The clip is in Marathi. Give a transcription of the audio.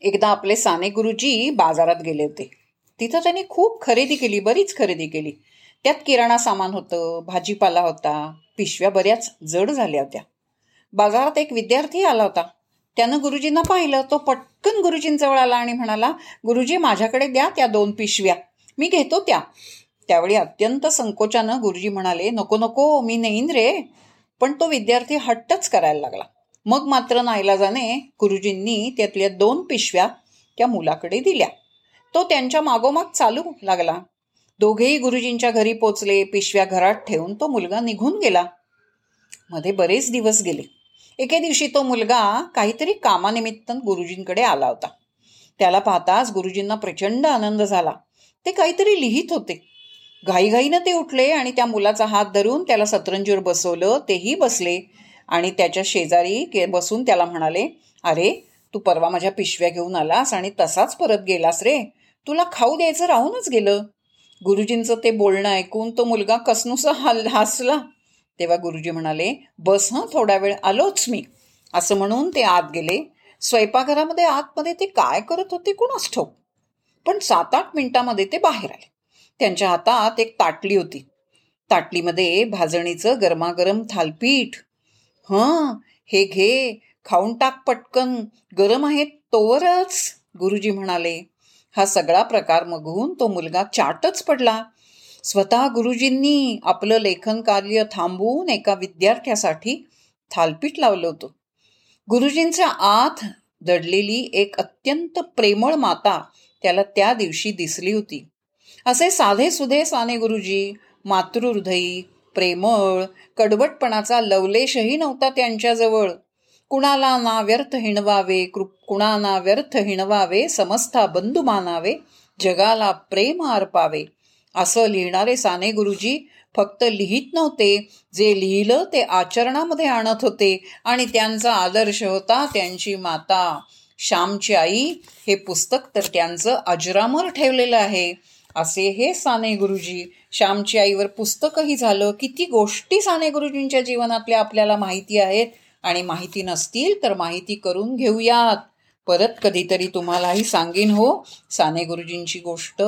एकदा आपले साने गुरुजी बाजारात गेले होते. तिथं त्यांनी खूप खरेदी केली बरीच खरेदी केली. त्यात किराणा सामान होतं भाजीपाला होता पिशव्या बऱ्याच जड झाल्या होत्या. बाजारात एक विद्यार्थी आला होता. त्यानं गुरुजींना पाहिलं तो पटकन गुरुजींजवळ आला आणि म्हणाला गुरुजी माझ्याकडे द्या त्या दोन पिशव्या. मी घेतो त्या. त्यावेळी अत्यंत संकोचानं गुरुजी म्हणाले नको नको मी नेईन रे. पण तो विद्यार्थी हट्टच करायला लागला. मग मात्र नाईलाजाने गुरुजींनी त्यातल्या दोन पिशव्या त्या मुलाकडे दिल्या. तो त्यांच्या मागोमाग चालू लागला. दोघेही गुरुजींच्या घरी पोचले पिशव्या घरात ठेवून तो मुलगा निघून गेला. मध्ये बरेच दिवस गेले. एके दिवशी तो मुलगा काहीतरी कामानिमित्त गुरुजींकडे आला होता. त्याला पाहताच गुरुजींना प्रचंड आनंद झाला. ते काहीतरी लिहित होते. घाईघाईनं ते उठले आणि त्या मुलाचा हात धरून त्याला सतरंजीवर बसवलं तेही बसले. आणि त्याच्या शेजारी के बसून त्याला म्हणाले अरे तू परवा माझ्या पिशव्या घेऊन आलास आणि तसाच परत गेलास रे. तुला खाऊ द्यायचं राहूनच गेलं. गुरुजींचं ते बोलणं ऐकून तो मुलगा कसनुसा हल हसला. तेव्हा गुरुजी म्हणाले बस हं थोडा वेळ आलोच मी. असं म्हणून ते आत गेले. स्वयंपाकघरामध्ये आतमध्ये ते काय करत होते कुणाच ठोक पण सात आठ मिनिटामध्ये ते बाहेर आले. त्यांच्या हातात एक ताटली होती. ताटलीमध्ये भाजणीचं गरमागरम थालपीठ हं हे घे खाऊन टाक पटकन. गरम आहेत तोवरच गुरुजी म्हणाले. हा सगळा प्रकार मगून तो मुलगा चाटच पडला. स्वतः गुरुजींनी आपलं लेखन कार्य थांबवून एका विद्यार्थ्यासाठी थालपीठ लावलं होतं. गुरुजींच्या आत दडलेली एक अत्यंत प्रेमळ माता त्याला त्या दिवशी दिसली होती. असे साधे सुधे साने गुरुजी मातृहृदयी प्रेमळ कडवटपणाचा लवलेशही नव्हता त्यांच्याजवळ. कुणाला ना व्यर्थ हिणवावे कुणाला व्यर्थ हिणवावे समस्था बंधू मानावे जगाला प्रेम अर्पावे असं लिहिणारे साने गुरुजी फक्त लिहित नव्हते. जे लिहिलं ते आचरणामध्ये आणत होते आणि त्यांचा आदर्श होता त्यांची माता. श्यामची आई हे पुस्तक तर त्यांचं अजरामर ठेवलेलं आहे. असे हे साने गुरुजी श्यामची आईवर पुस्तकही झालं. किती गोष्टी साने गुरुजींच्या जीवनातल्या आपल्याला माहिती आहेत. आणि माहिती नसतील तर माहिती करून घेऊयात. परत कधीतरी तुम्हालाही सांगेन हो. साने गुरुजींची गोष्ट